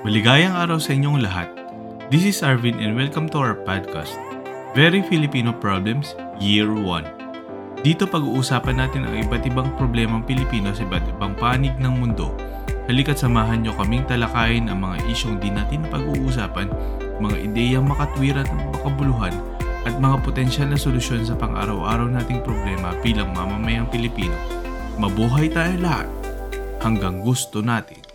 Maligayang araw sa inyong lahat. This is Arvin and welcome to our podcast, Very Filipino Problems, Year 1. Dito pag-uusapan natin ang iba't ibang problemang Pilipino sa iba't ibang panig ng mundo. Halika't samahan nyo kaming talakayin ang mga isyong di natin pag-uusapan, mga ideyang makatwiran at makabuluhan, at mga potensyal na solusyon sa pang-araw-araw nating problema bilang mamamayang Pilipino. Mabuhay tayo lahat hanggang gusto natin.